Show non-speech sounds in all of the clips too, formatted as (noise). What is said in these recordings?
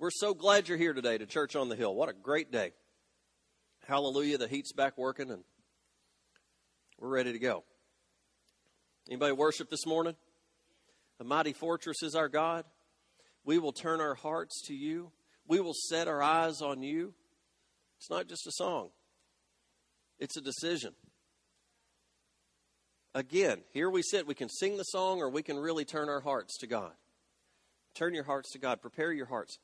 We're so glad you're here today to Church on the Hill. What a great day. Hallelujah. The heat's back working and we're ready to go. Anybody worship this morning? A mighty fortress is our God. We will turn our hearts to you. We will set our eyes on you. It's not just a song, it's a decision. Again, here we sit. We can sing the song or we can really turn our hearts to God. Turn your hearts to God. Prepare your hearts.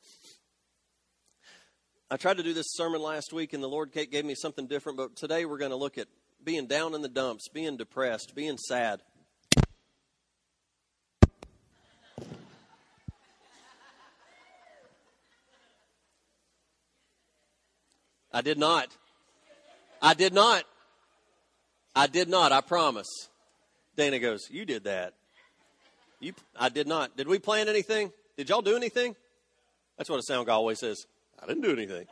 I tried to do this sermon last week, and the Lord gave me something different, but today we're going to look at being down in the dumps, being depressed, being sad. I did not. I did not. I did not, I promise. Dana goes, You did that. You, I did not. Did we plan anything? Did y'all do anything? That's what a sound guy always says. I didn't do anything.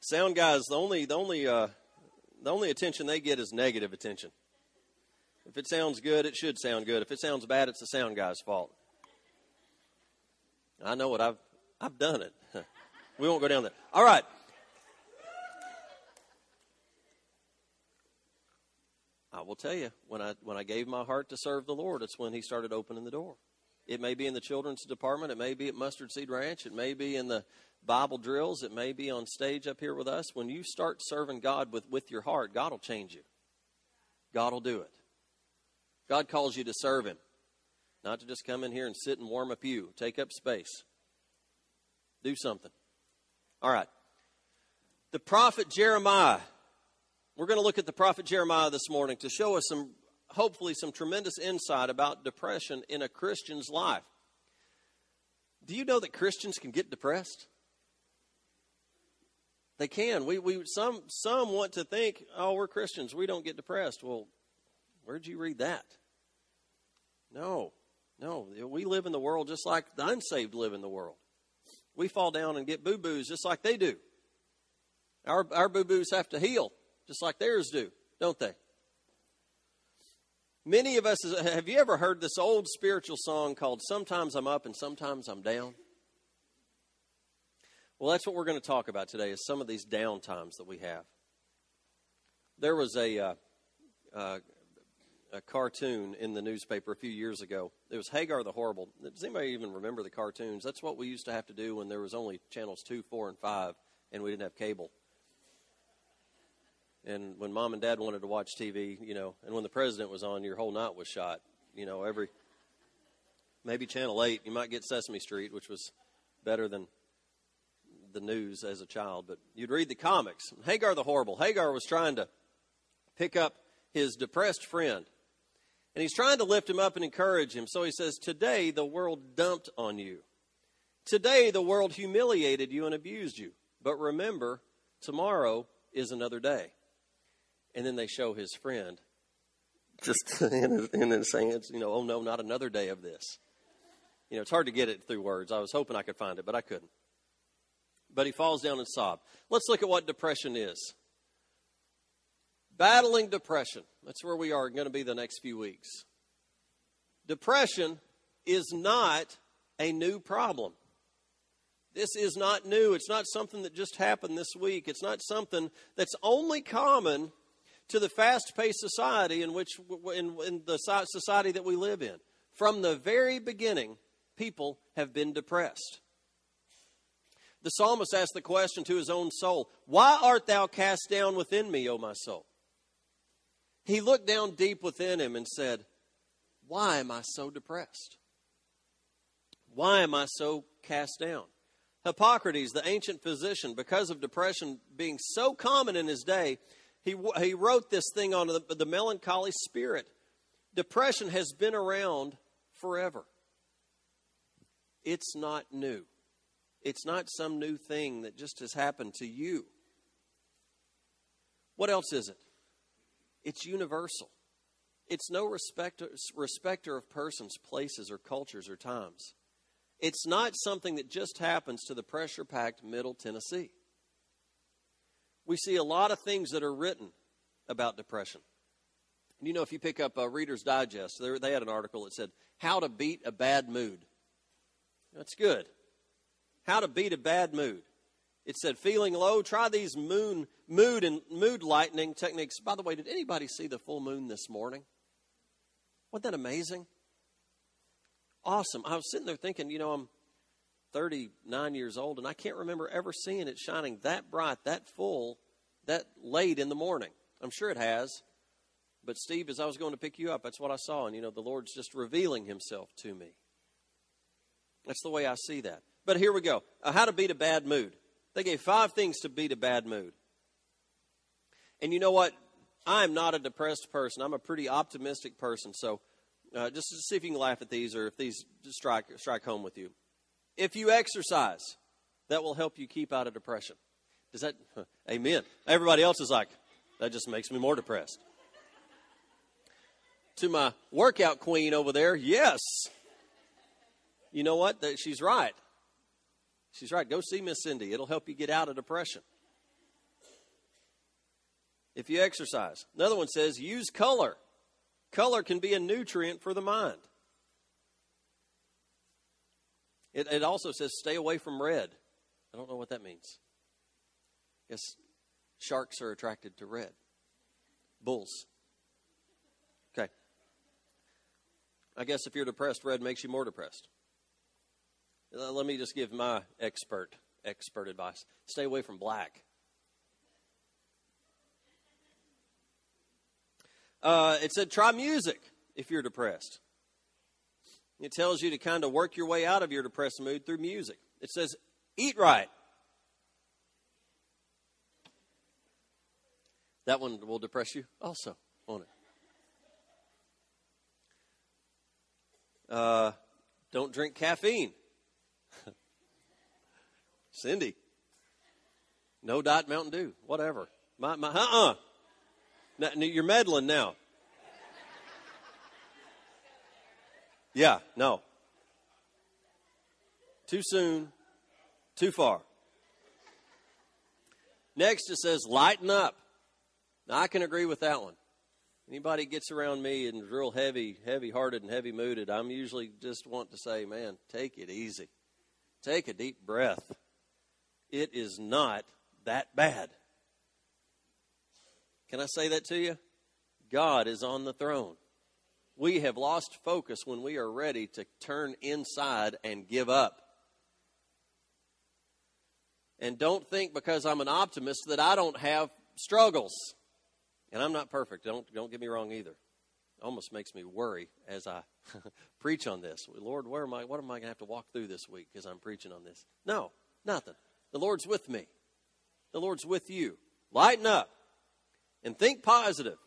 sound guys, the only the only uh, the only attention they get is negative attention. If it sounds good, it should sound good. If it sounds bad, it's the sound guy's fault. I know what I've I've done it. (laughs) we won't go down there. All right. I will tell you, when I when I gave my heart to serve the Lord, it's when He started opening the door. It may be in the children's department, it may be at Mustard Seed Ranch, it may be in the Bible drills, it may be on stage up here with us. When you start serving God with, with your heart, God will change you. God will do it. God calls you to serve Him, not to just come in here and sit and warm a pew, take up space. Do something. All right. The prophet Jeremiah we're going to look at the prophet Jeremiah this morning to show us some, hopefully, some tremendous insight about depression in a Christian's life. Do you know that Christians can get depressed? They can. We, we some some want to think, oh, we're Christians, we don't get depressed. Well, where'd you read that? No, no. We live in the world just like the unsaved live in the world. We fall down and get boo boos just like they do. Our our boo boos have to heal just like theirs do, don't they? Many of us, have you ever heard this old spiritual song called Sometimes I'm Up and Sometimes I'm Down? Well, that's what we're going to talk about today is some of these down times that we have. There was a, uh, uh, a cartoon in the newspaper a few years ago. It was Hagar the Horrible. Does anybody even remember the cartoons? That's what we used to have to do when there was only channels 2, 4, and 5, and we didn't have cable and when mom and dad wanted to watch TV, you know, and when the president was on, your whole night was shot. You know, every maybe Channel Eight, you might get Sesame Street, which was better than the news as a child. But you'd read the comics. Hagar the Horrible. Hagar was trying to pick up his depressed friend, and he's trying to lift him up and encourage him. So he says, "Today the world dumped on you. Today the world humiliated you and abused you. But remember, tomorrow is another day." And then they show his friend just (laughs) in, in his hands, you know, oh no, not another day of this. You know, it's hard to get it through words. I was hoping I could find it, but I couldn't. But he falls down and sobs. Let's look at what depression is. Battling depression. That's where we are going to be the next few weeks. Depression is not a new problem. This is not new. It's not something that just happened this week. It's not something that's only common to the fast paced society in which in, in the society that we live in. From the very beginning, people have been depressed. The psalmist asked the question to his own soul Why art thou cast down within me, O my soul? He looked down deep within him and said, Why am I so depressed? Why am I so cast down? Hippocrates, the ancient physician, because of depression being so common in his day, he, he wrote this thing on the, the melancholy spirit. Depression has been around forever. It's not new. It's not some new thing that just has happened to you. What else is it? It's universal. It's no respecter, respecter of persons, places, or cultures or times. It's not something that just happens to the pressure packed Middle Tennessee we see a lot of things that are written about depression. You know, if you pick up a Reader's Digest, they had an article that said, How to Beat a Bad Mood. That's good. How to Beat a Bad Mood. It said, Feeling low, try these moon, mood and mood lightening techniques. By the way, did anybody see the full moon this morning? Wasn't that amazing? Awesome. I was sitting there thinking, you know, I'm 39 years old, and I can't remember ever seeing it shining that bright, that full, that late in the morning. I'm sure it has. But, Steve, as I was going to pick you up, that's what I saw. And, you know, the Lord's just revealing himself to me. That's the way I see that. But here we go. Uh, how to beat a bad mood. They gave five things to beat a bad mood. And you know what? I'm not a depressed person. I'm a pretty optimistic person. So uh, just see if you can laugh at these or if these strike, strike home with you. If you exercise, that will help you keep out of depression. Does that? (laughs) Amen. Everybody else is like, that just makes me more depressed to my workout queen over there, yes. You know what? She's right. She's right. Go see Miss Cindy. It'll help you get out of depression. If you exercise. Another one says use color. Color can be a nutrient for the mind. It, it also says stay away from red. I don't know what that means. Yes, sharks are attracted to red. Bulls. Okay. I guess if you're depressed, red makes you more depressed. Uh, let me just give my expert expert advice. Stay away from black. Uh, it said try music if you're depressed. It tells you to kind of work your way out of your depressed mood through music. It says eat right. That one will depress you also, won't it? Uh, don't drink caffeine. (laughs) Cindy. No Diet Mountain Dew. Whatever. My, my, uh-uh. Now, you're meddling now. Yeah, no. Too soon, too far. Next, it says, lighten up. Now, I can agree with that one. Anybody gets around me and is real heavy, heavy hearted and heavy mooded, I'm usually just want to say, man, take it easy. Take a deep breath. It is not that bad. Can I say that to you? God is on the throne. We have lost focus when we are ready to turn inside and give up. And don't think because I'm an optimist that I don't have struggles. And I'm not perfect. Don't don't get me wrong either. It almost makes me worry as I (laughs) preach on this. Lord, where am I? What am I going to have to walk through this week because I'm preaching on this? No, nothing. The Lord's with me. The Lord's with you. Lighten up and think positive.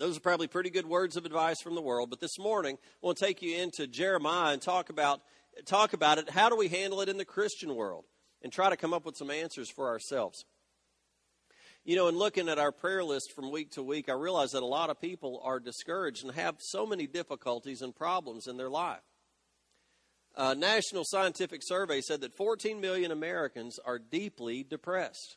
Those are probably pretty good words of advice from the world. But this morning, I want to take you into Jeremiah and talk about talk about it. How do we handle it in the Christian world? And try to come up with some answers for ourselves. You know, in looking at our prayer list from week to week, I realize that a lot of people are discouraged and have so many difficulties and problems in their life. A national scientific survey said that 14 million Americans are deeply depressed.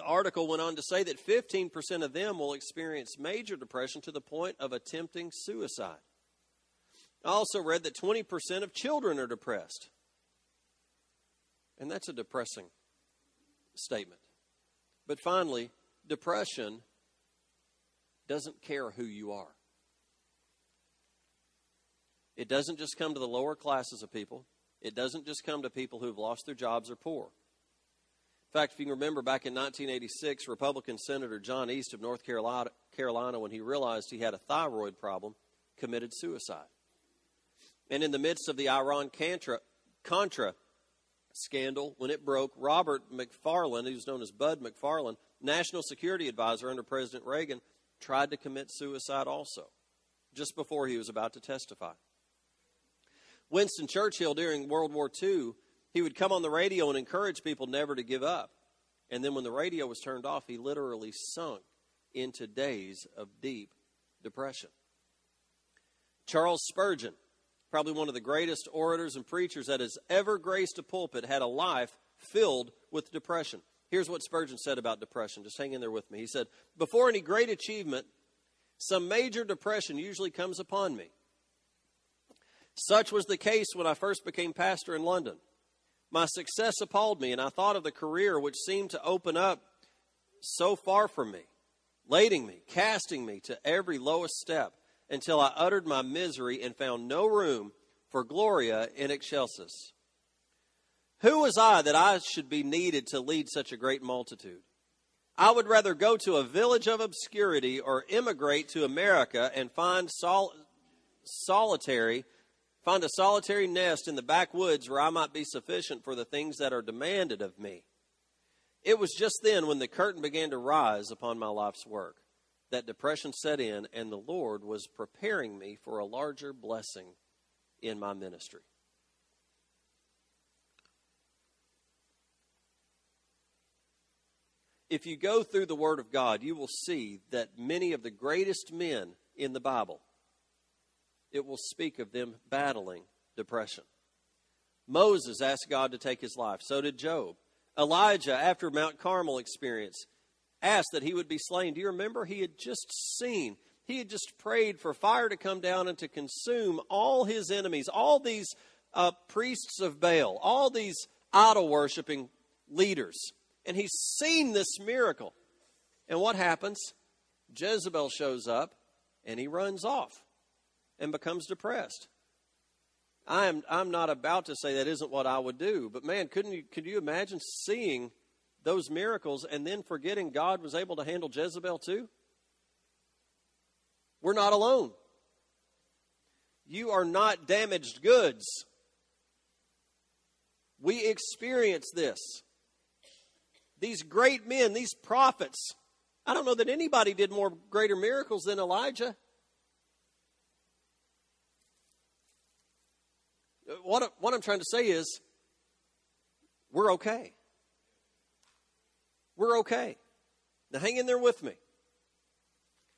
The article went on to say that 15% of them will experience major depression to the point of attempting suicide. I also read that 20% of children are depressed. And that's a depressing statement. But finally, depression doesn't care who you are. It doesn't just come to the lower classes of people. It doesn't just come to people who've lost their jobs or poor. In fact, if you remember back in 1986, Republican Senator John East of North Carolina, when he realized he had a thyroid problem, committed suicide. And in the midst of the Iran Contra scandal, when it broke, Robert McFarlane, who's known as Bud McFarlane, national security advisor under President Reagan, tried to commit suicide also, just before he was about to testify. Winston Churchill, during World War II, he would come on the radio and encourage people never to give up. And then when the radio was turned off, he literally sunk into days of deep depression. Charles Spurgeon, probably one of the greatest orators and preachers that has ever graced a pulpit, had a life filled with depression. Here's what Spurgeon said about depression. Just hang in there with me. He said, Before any great achievement, some major depression usually comes upon me. Such was the case when I first became pastor in London. My success appalled me, and I thought of the career which seemed to open up so far from me, lading me, casting me to every lowest step, until I uttered my misery and found no room for Gloria in excelsis. Who was I that I should be needed to lead such a great multitude? I would rather go to a village of obscurity or immigrate to America and find sol- solitary, find a solitary nest in the backwoods where I might be sufficient for the things that are demanded of me. It was just then when the curtain began to rise upon my life's work that depression set in and the Lord was preparing me for a larger blessing in my ministry. if you go through the Word of God, you will see that many of the greatest men in the Bible, it will speak of them battling depression. Moses asked God to take his life. So did Job. Elijah, after Mount Carmel experience, asked that he would be slain. Do you remember? He had just seen, he had just prayed for fire to come down and to consume all his enemies, all these uh, priests of Baal, all these idol worshiping leaders and he's seen this miracle. And what happens? Jezebel shows up and he runs off and becomes depressed. I'm, I'm not about to say that isn't what I would do, but man, couldn't you, could you imagine seeing those miracles and then forgetting God was able to handle Jezebel too? We're not alone. You are not damaged goods. We experience this these great men, these prophets. I don't know that anybody did more greater miracles than Elijah. What, what I'm trying to say is, we're okay. We're okay. Now, hang in there with me.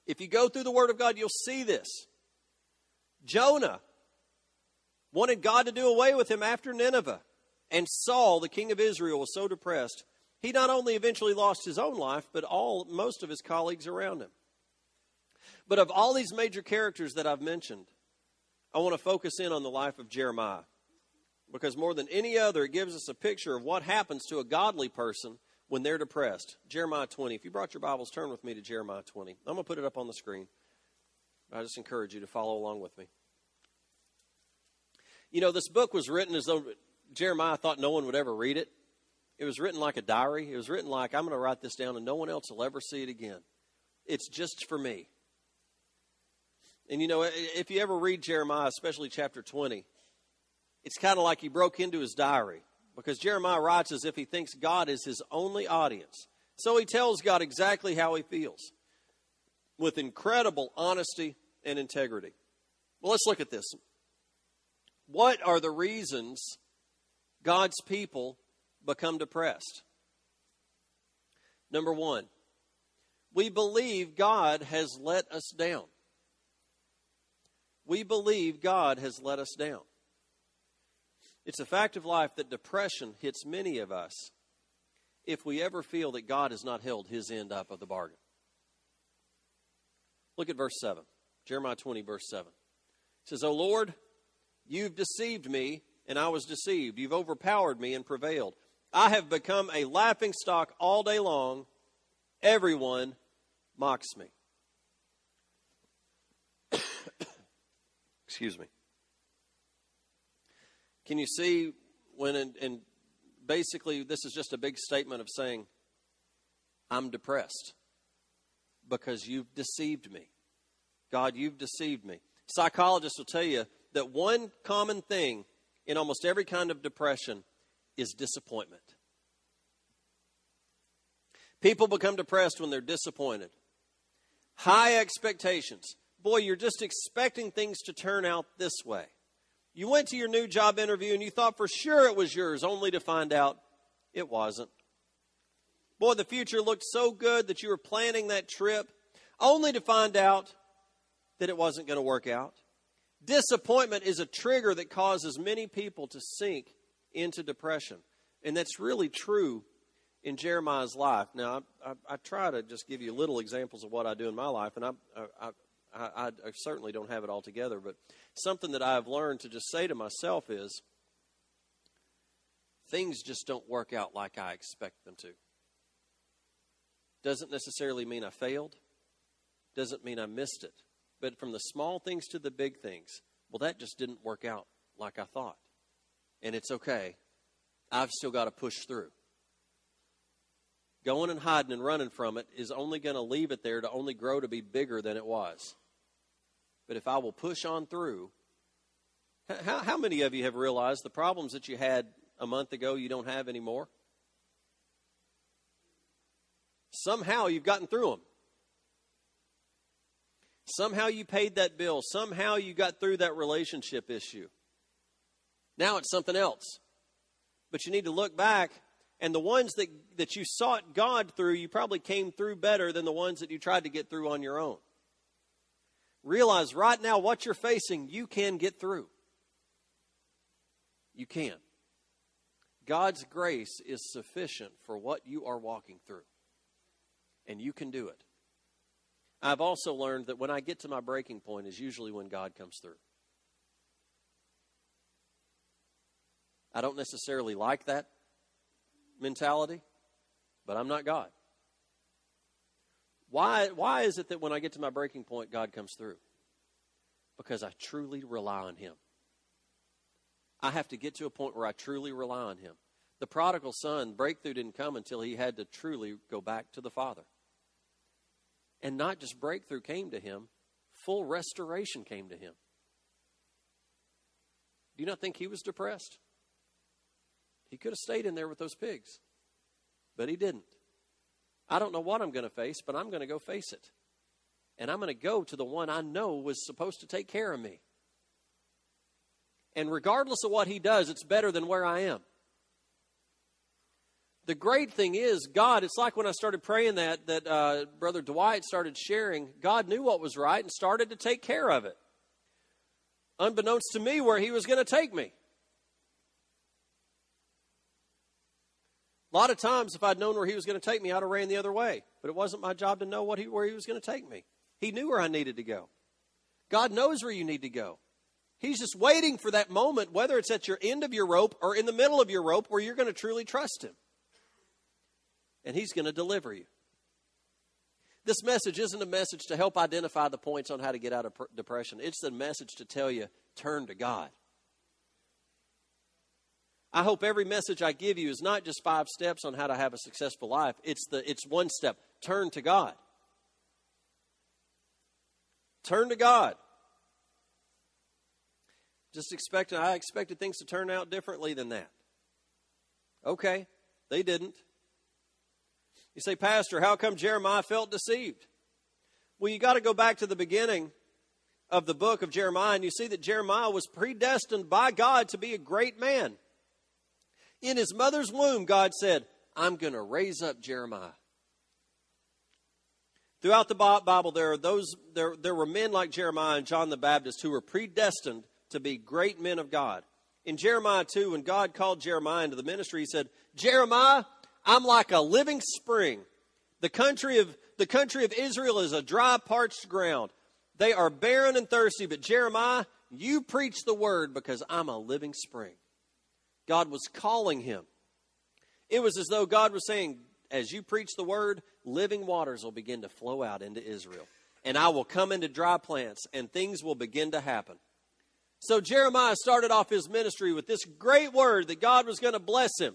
If you go through the Word of God, you'll see this. Jonah wanted God to do away with him after Nineveh. And Saul, the king of Israel, was so depressed he not only eventually lost his own life, but all most of his colleagues around him. But of all these major characters that I've mentioned, I want to focus in on the life of Jeremiah. Because more than any other, it gives us a picture of what happens to a godly person when they're depressed. Jeremiah 20. If you brought your Bibles, turn with me to Jeremiah 20. I'm going to put it up on the screen. I just encourage you to follow along with me. You know, this book was written as though Jeremiah thought no one would ever read it. It was written like a diary. It was written like, I'm going to write this down and no one else will ever see it again. It's just for me. And you know, if you ever read Jeremiah, especially chapter 20, it's kind of like he broke into his diary because Jeremiah writes as if he thinks God is his only audience. So he tells God exactly how he feels with incredible honesty and integrity. Well, let's look at this. What are the reasons God's people become depressed? Number one, we believe God has let us down. We believe God has let us down. It's a fact of life that depression hits many of us if we ever feel that God has not held his end up of the bargain. Look at verse 7. Jeremiah 20, verse 7. It says, O Lord, you've deceived me, and I was deceived. You've overpowered me and prevailed. I have become a laughing stock all day long. Everyone mocks me. Excuse me. Can you see when, and basically, this is just a big statement of saying, I'm depressed because you've deceived me. God, you've deceived me. Psychologists will tell you that one common thing in almost every kind of depression is disappointment. People become depressed when they're disappointed. High expectations. Boy, you're just expecting things to turn out this way. You went to your new job interview and you thought for sure it was yours, only to find out it wasn't. Boy, the future looked so good that you were planning that trip, only to find out that it wasn't going to work out. Disappointment is a trigger that causes many people to sink into depression. And that's really true in Jeremiah's life. Now, I, I, I, try to just give you little examples of what I do in my life, and I, I, I, certainly don't have it all together, but something that I've learned to just say to myself is things just don't work out like I expect them to. Doesn't necessarily mean I failed, doesn't mean I missed it. But from the small things to the big things, well, that just didn't work out like I thought. And it's okay. I've still got to push through. Going and hiding and running from it is only going to leave it there to only grow to be bigger than it was. But if I will push on through, how, how many of you have realized the problems that you had a month ago you don't have anymore? Somehow you've gotten through them. Somehow you paid that bill. Somehow you got through that relationship issue. Now it's something else. But you need to look back, and the ones that, that you sought God through, you probably came through better than the ones that you tried to get through on your own. Realize right now what you're facing, you can get through. You can. God's grace is sufficient for what you are walking through, and you can do it. I've also learned that when I get to my breaking point is usually when God comes through. I don't necessarily like that mentality, but I'm not God. Why, why is it that when I get to my breaking point, God comes through? Because I truly rely on Him. I have to get to a point where I truly rely on Him. The prodigal son, breakthrough didn't come until he had to truly go back to the Father. And not just breakthrough came to him, full restoration came to him. Do you not think he was depressed? He could have stayed in there with those pigs, but he didn't. I don't know what I'm going to face, but I'm going to go face it. And I'm going to go to the one I know was supposed to take care of me. And regardless of what he does, it's better than where I am. The great thing is, God, it's like when I started praying that, that uh, Brother Dwight started sharing, God knew what was right and started to take care of it. Unbeknownst to me, where he was going to take me. A lot of times, if I'd known where he was going to take me, I'd have ran the other way. But it wasn't my job to know what he, where he was going to take me. He knew where I needed to go. God knows where you need to go. He's just waiting for that moment, whether it's at your end of your rope or in the middle of your rope, where you're going to truly trust him. And he's going to deliver you. This message isn't a message to help identify the points on how to get out of depression. It's a message to tell you turn to God. I hope every message I give you is not just five steps on how to have a successful life. It's the it's one step. Turn to God. Turn to God. Just expecting I expected things to turn out differently than that. Okay, they didn't. You say, Pastor, how come Jeremiah felt deceived? Well, you got to go back to the beginning of the book of Jeremiah, and you see that Jeremiah was predestined by God to be a great man. In his mother's womb, God said, I'm going to raise up Jeremiah. Throughout the Bible, there are those there, there were men like Jeremiah and John the Baptist who were predestined to be great men of God. In Jeremiah 2, when God called Jeremiah into the ministry, he said, Jeremiah, I'm like a living spring. The country of the country of Israel is a dry, parched ground. They are barren and thirsty, but Jeremiah, you preach the word because I'm a living spring. God was calling him. It was as though God was saying, As you preach the word, living waters will begin to flow out into Israel. And I will come into dry plants, and things will begin to happen. So Jeremiah started off his ministry with this great word that God was going to bless him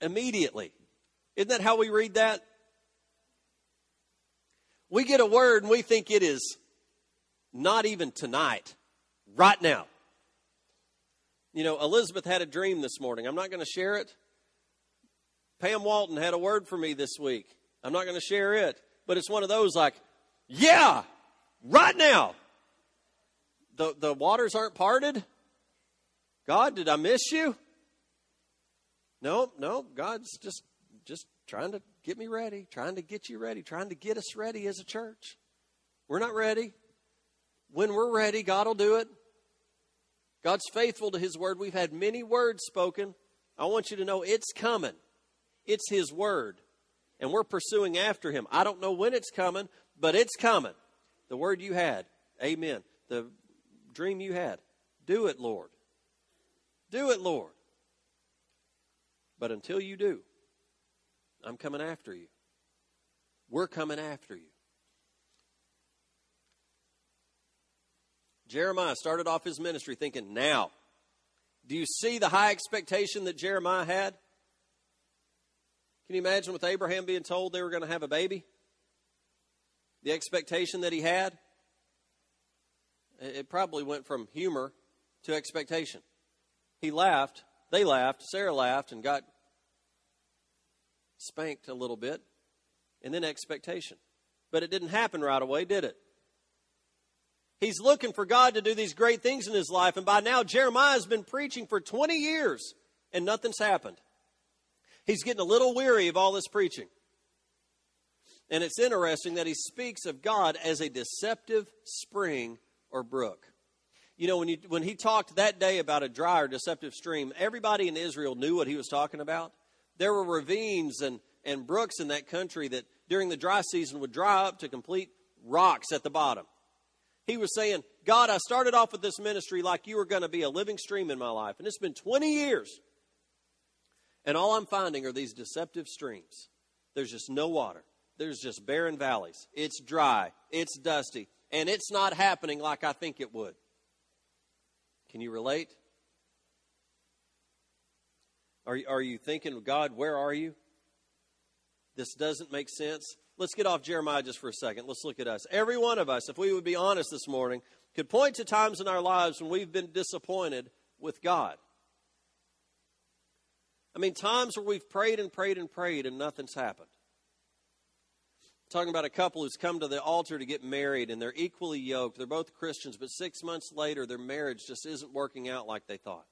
immediately. Isn't that how we read that? We get a word and we think it is not even tonight, right now. You know, Elizabeth had a dream this morning. I'm not going to share it. Pam Walton had a word for me this week. I'm not going to share it, but it's one of those like, yeah, right now. The, the waters aren't parted. God, did I miss you? No, no, God's just just trying to get me ready, trying to get you ready, trying to get us ready as a church. We're not ready. When we're ready, God will do it. God's faithful to His word. We've had many words spoken. I want you to know it's coming. It's His Word. And we're pursuing after Him. I don't know when it's coming, but it's coming. The word you had, amen. The dream you had, do it, Lord. Do it, Lord. But until you do, I'm coming after you. We're coming after you. Jeremiah started off his ministry thinking, now. Do you see the high expectation that Jeremiah had? Can you imagine with Abraham being told they were going to have a baby? The expectation that he had? It probably went from humor to expectation. He laughed, they laughed, Sarah laughed, and got spanked a little bit, and then expectation. But it didn't happen right away, did it? He's looking for God to do these great things in his life, and by now Jeremiah has been preaching for 20 years, and nothing's happened. He's getting a little weary of all this preaching. And it's interesting that he speaks of God as a deceptive spring or brook. You know, when, you, when he talked that day about a dry or deceptive stream, everybody in Israel knew what he was talking about. There were ravines and, and brooks in that country that during the dry season would dry up to complete rocks at the bottom. He was saying, God, I started off with this ministry like you were going to be a living stream in my life, and it's been 20 years. And all I'm finding are these deceptive streams. There's just no water. There's just barren valleys. It's dry. It's dusty. And it's not happening like I think it would. Can you relate? Are, are you thinking, God, where are you? This doesn't make sense. Let's get off Jeremiah just for a second. Let's look at us. Every one of us, if we would be honest this morning, could point to times in our lives when we've been disappointed with God. I mean, times where we've prayed and prayed and prayed and nothing's happened. I'm talking about a couple who's come to the altar to get married and they're equally yoked. They're both Christians, but six months later, their marriage just isn't working out like they thought.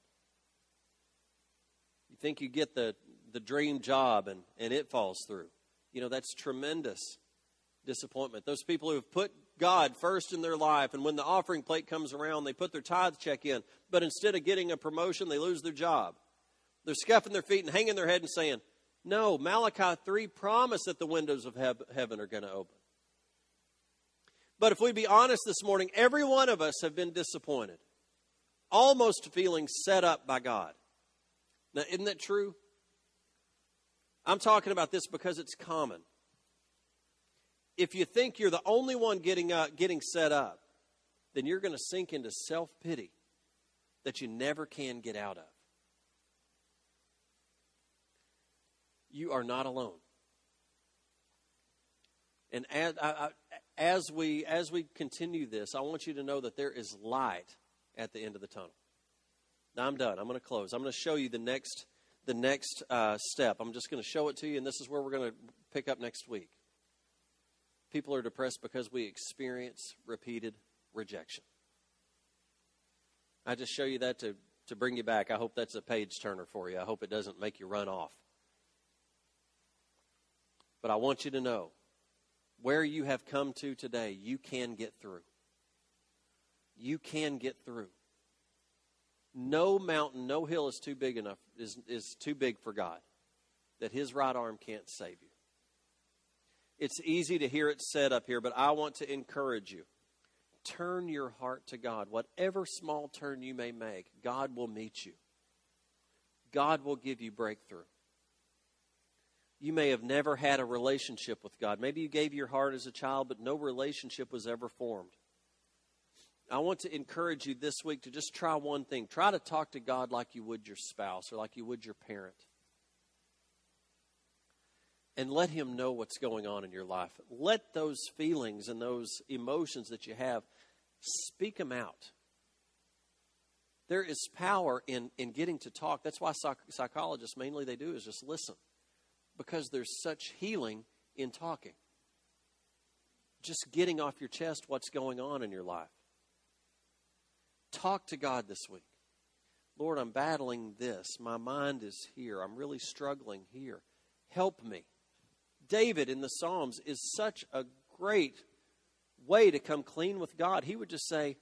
You think you get the, the dream job and, and it falls through. You know, that's tremendous disappointment. Those people who have put God first in their life, and when the offering plate comes around, they put their tithe check in, but instead of getting a promotion, they lose their job. They're scuffing their feet and hanging their head and saying, No, Malachi 3 promised that the windows of heaven are going to open. But if we be honest this morning, every one of us have been disappointed, almost feeling set up by God. Now, isn't that true? I'm talking about this because it's common. If you think you're the only one getting, up, getting set up, then you're going to sink into self pity that you never can get out of. you are not alone. And as, I, as, we, as we continue this, I want you to know that there is light at the end of the tunnel. Now I'm done. I'm going to close. I'm going to show you the next, the next uh, step. I'm just going to show it to you, and this is where we're going to pick up next week. People are depressed because we experience repeated rejection. I just show you that to, to bring you back. I hope that's a page turner for you. I hope it doesn't make you run off. But I want you to know where you have come to today, you can get through. You can get through. No mountain, no hill is too big enough, is, is too big for God that his right arm can't save you. It's easy to hear it said up here, but I want to encourage you. Turn your heart to God. Whatever small turn you may make, God will meet you. God will give you breakthrough. You may have never had a relationship with God. Maybe you gave your heart as a child, but no relationship was ever formed. I want to encourage you this week to just try one thing. Try to talk to God like you would your spouse or like you would your parent. And let Him know what's going on in your life. Let those feelings and those emotions that you have, speak them out. There is power in, in getting to talk. That's why psych- psychologists mainly they do is just listen because there's such healing in talking. Just getting off your chest what's going on in your life. Talk to God this week. Lord, I'm battling this. My mind is here. I'm really struggling here. Help me. David in the Psalms is such a great way to come clean with God. He would just say,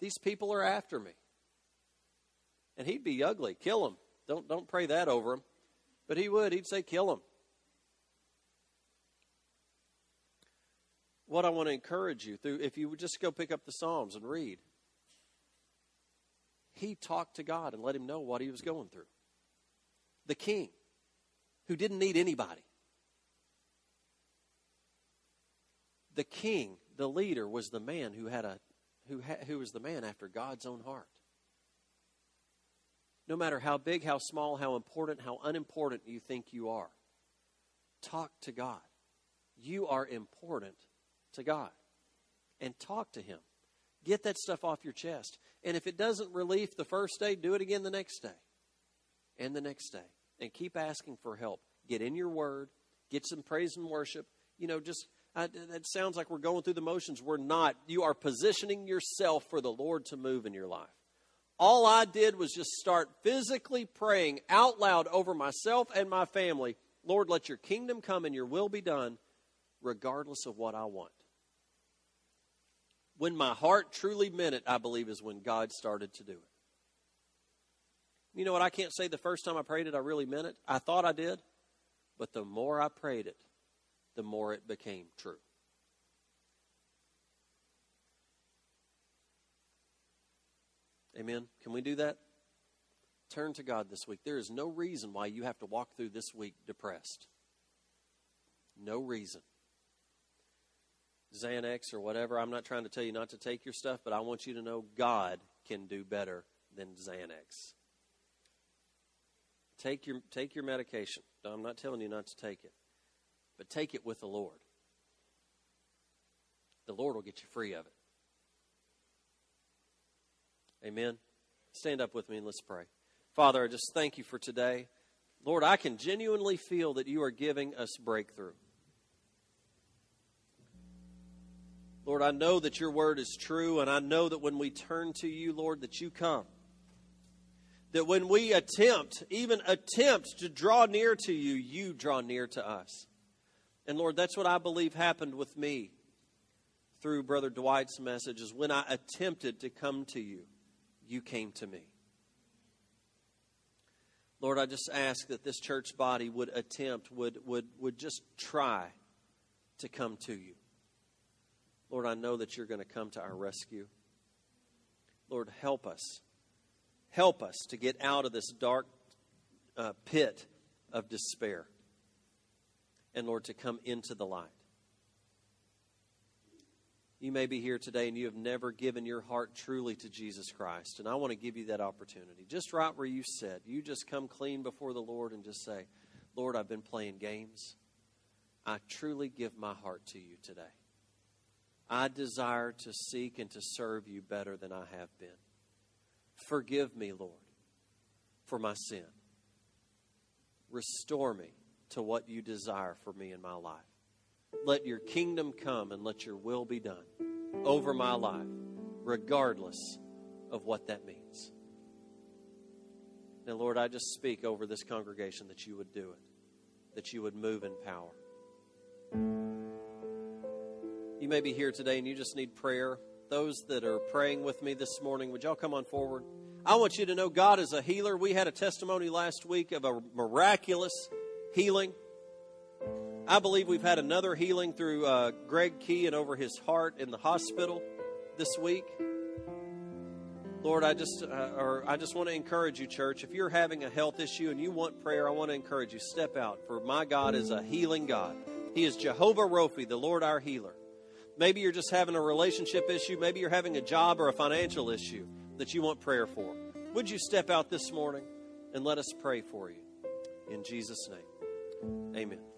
These people are after me. And he'd be ugly. Kill them. Don't, don't pray that over them. But he would. He'd say, kill him. What I want to encourage you through, if you would just go pick up the Psalms and read, he talked to God and let him know what he was going through. The king, who didn't need anybody. The king, the leader, was the man who had a who, ha- who was the man after God's own heart. No matter how big, how small, how important, how unimportant you think you are, talk to God. You are important to God. And talk to Him. Get that stuff off your chest. And if it doesn't relief the first day, do it again the next day and the next day. And keep asking for help. Get in your word, get some praise and worship. You know, just that sounds like we're going through the motions. We're not. You are positioning yourself for the Lord to move in your life. All I did was just start physically praying out loud over myself and my family Lord, let your kingdom come and your will be done, regardless of what I want. When my heart truly meant it, I believe, is when God started to do it. You know what? I can't say the first time I prayed it, I really meant it. I thought I did. But the more I prayed it, the more it became true. Amen. Can we do that? Turn to God this week. There is no reason why you have to walk through this week depressed. No reason. Xanax or whatever. I'm not trying to tell you not to take your stuff, but I want you to know God can do better than Xanax. Take your, take your medication. I'm not telling you not to take it, but take it with the Lord. The Lord will get you free of it. Amen. Stand up with me and let's pray. Father, I just thank you for today. Lord, I can genuinely feel that you are giving us breakthrough. Lord, I know that your word is true, and I know that when we turn to you, Lord, that you come. That when we attempt, even attempt to draw near to you, you draw near to us. And Lord, that's what I believe happened with me through Brother Dwight's message is when I attempted to come to you, you came to me. Lord, I just ask that this church body would attempt, would, would, would just try to come to you. Lord, I know that you're going to come to our rescue. Lord, help us. Help us to get out of this dark uh, pit of despair. And Lord, to come into the light. You may be here today and you have never given your heart truly to Jesus Christ. And I want to give you that opportunity. Just right where you sit, you just come clean before the Lord and just say, Lord, I've been playing games. I truly give my heart to you today. I desire to seek and to serve you better than I have been. Forgive me, Lord, for my sin. Restore me to what you desire for me in my life. Let your kingdom come and let your will be done over my life, regardless of what that means. Now, Lord, I just speak over this congregation that you would do it, that you would move in power. You may be here today and you just need prayer. Those that are praying with me this morning, would y'all come on forward? I want you to know God is a healer. We had a testimony last week of a miraculous healing. I believe we've had another healing through uh, Greg Key and over his heart in the hospital this week. Lord, I just uh, or I just want to encourage you, church. If you're having a health issue and you want prayer, I want to encourage you. Step out, for my God is a healing God. He is Jehovah Rophi, the Lord our healer. Maybe you're just having a relationship issue. Maybe you're having a job or a financial issue that you want prayer for. Would you step out this morning and let us pray for you? In Jesus' name, amen.